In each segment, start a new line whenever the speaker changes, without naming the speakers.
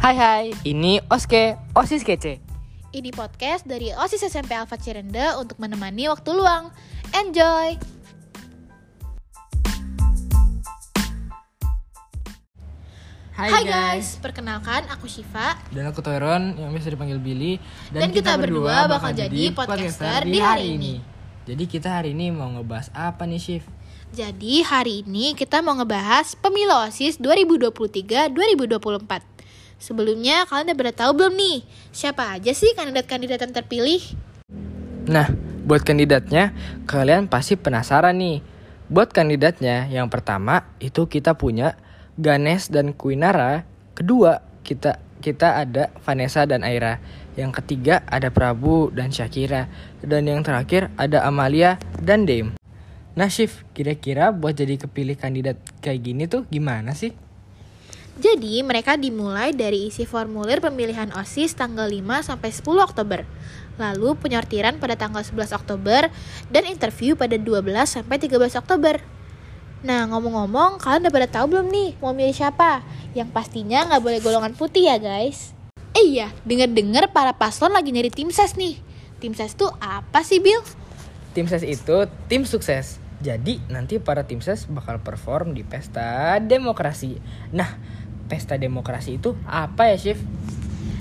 Hai hai, ini Oske, OSIS kece.
Ini podcast dari OSIS SMP Alfa Cirende untuk menemani waktu luang. Enjoy! Hai, guys. perkenalkan aku Shiva
Dan aku Toiron yang biasa dipanggil Billy.
Dan kita berdua bakal jadi podcaster di hari ini.
Jadi kita hari ini mau ngebahas apa nih Shif?
Jadi hari ini kita mau ngebahas pemilu OSIS 2023-2024. Sebelumnya kalian udah pada tahu belum nih siapa aja sih kandidat-kandidat yang terpilih?
Nah, buat kandidatnya kalian pasti penasaran nih. Buat kandidatnya yang pertama itu kita punya Ganes dan Kuinara. Kedua kita kita ada Vanessa dan Aira. Yang ketiga ada Prabu dan Shakira. Dan yang terakhir ada Amalia dan Dame. Nah Shif, kira-kira buat jadi kepilih kandidat kayak gini tuh gimana sih?
Jadi mereka dimulai dari isi formulir pemilihan OSIS tanggal 5 sampai 10 Oktober. Lalu penyortiran pada tanggal 11 Oktober dan interview pada 12 sampai 13 Oktober. Nah ngomong-ngomong kalian udah pada tahu belum nih mau milih siapa? Yang pastinya nggak boleh golongan putih ya guys. Eh iya, denger-denger para paslon lagi nyari tim ses nih. Tim ses tuh apa sih Bill?
Tim ses itu tim sukses. Jadi nanti para tim ses bakal perform di pesta demokrasi. Nah, pesta demokrasi itu apa ya, Chef?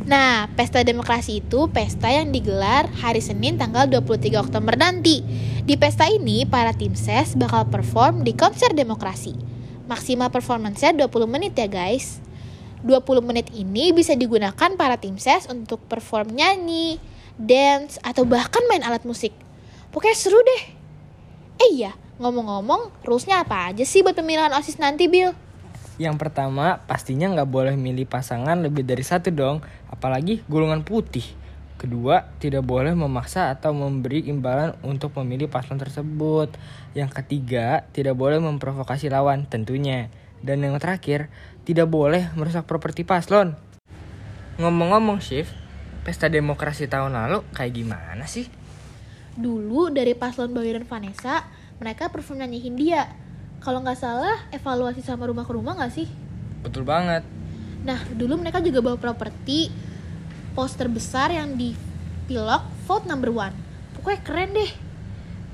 Nah, pesta demokrasi itu pesta yang digelar hari Senin tanggal 23 Oktober nanti. Di pesta ini, para tim ses bakal perform di konser demokrasi. Maksimal performance-nya 20 menit ya guys. 20 menit ini bisa digunakan para tim ses untuk perform nyanyi, dance, atau bahkan main alat musik. Pokoknya seru deh. Eh iya, ngomong-ngomong, rules-nya apa aja sih buat pemilihan OSIS nanti, Bill?
Yang pertama, pastinya nggak boleh milih pasangan lebih dari satu dong, apalagi golongan putih. Kedua, tidak boleh memaksa atau memberi imbalan untuk memilih paslon tersebut. Yang ketiga, tidak boleh memprovokasi lawan tentunya. Dan yang terakhir, tidak boleh merusak properti paslon. Ngomong-ngomong, Shift, pesta demokrasi tahun lalu kayak gimana sih?
Dulu dari paslon Bawi dan Vanessa, mereka perform nyanyi Hindia. Kalau nggak salah, evaluasi sama rumah ke rumah nggak sih?
Betul banget.
Nah, dulu mereka juga bawa properti poster besar yang di pilok vote number one. Pokoknya keren deh.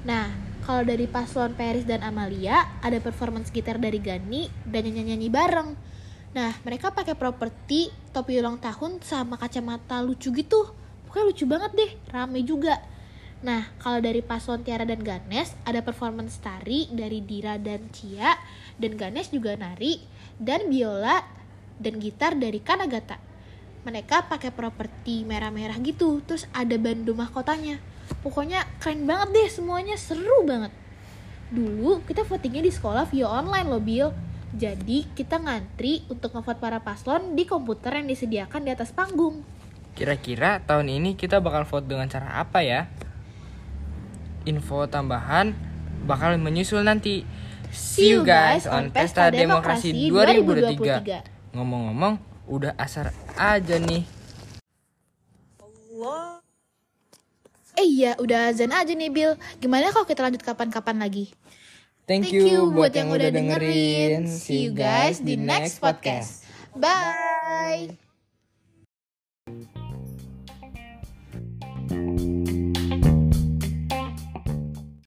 Nah, kalau dari paslon Paris dan Amalia, ada performance gitar dari Gani dan nyanyi-nyanyi bareng. Nah, mereka pakai properti topi ulang tahun sama kacamata lucu gitu. Pokoknya lucu banget deh, rame juga. Nah, kalau dari paslon Tiara dan Ganes, ada performance tari dari Dira dan Cia, dan Ganes juga nari, dan biola dan gitar dari Kanagata. Mereka pakai properti merah-merah gitu, terus ada bandu mahkotanya. Pokoknya keren banget deh semuanya, seru banget. Dulu kita votingnya di sekolah via online loh, Bill. Jadi kita ngantri untuk ngevote para paslon di komputer yang disediakan di atas panggung.
Kira-kira tahun ini kita bakal vote dengan cara apa ya? info tambahan bakal menyusul nanti. See you guys on Pesta Demokrasi 2023. Ngomong-ngomong, udah asar aja nih.
Eh iya, udah azan aja nih Bill. Gimana kalau kita lanjut kapan-kapan lagi?
Thank,
Thank you, you buat yang, yang udah dengerin. See you guys di next podcast. Bye. Bye.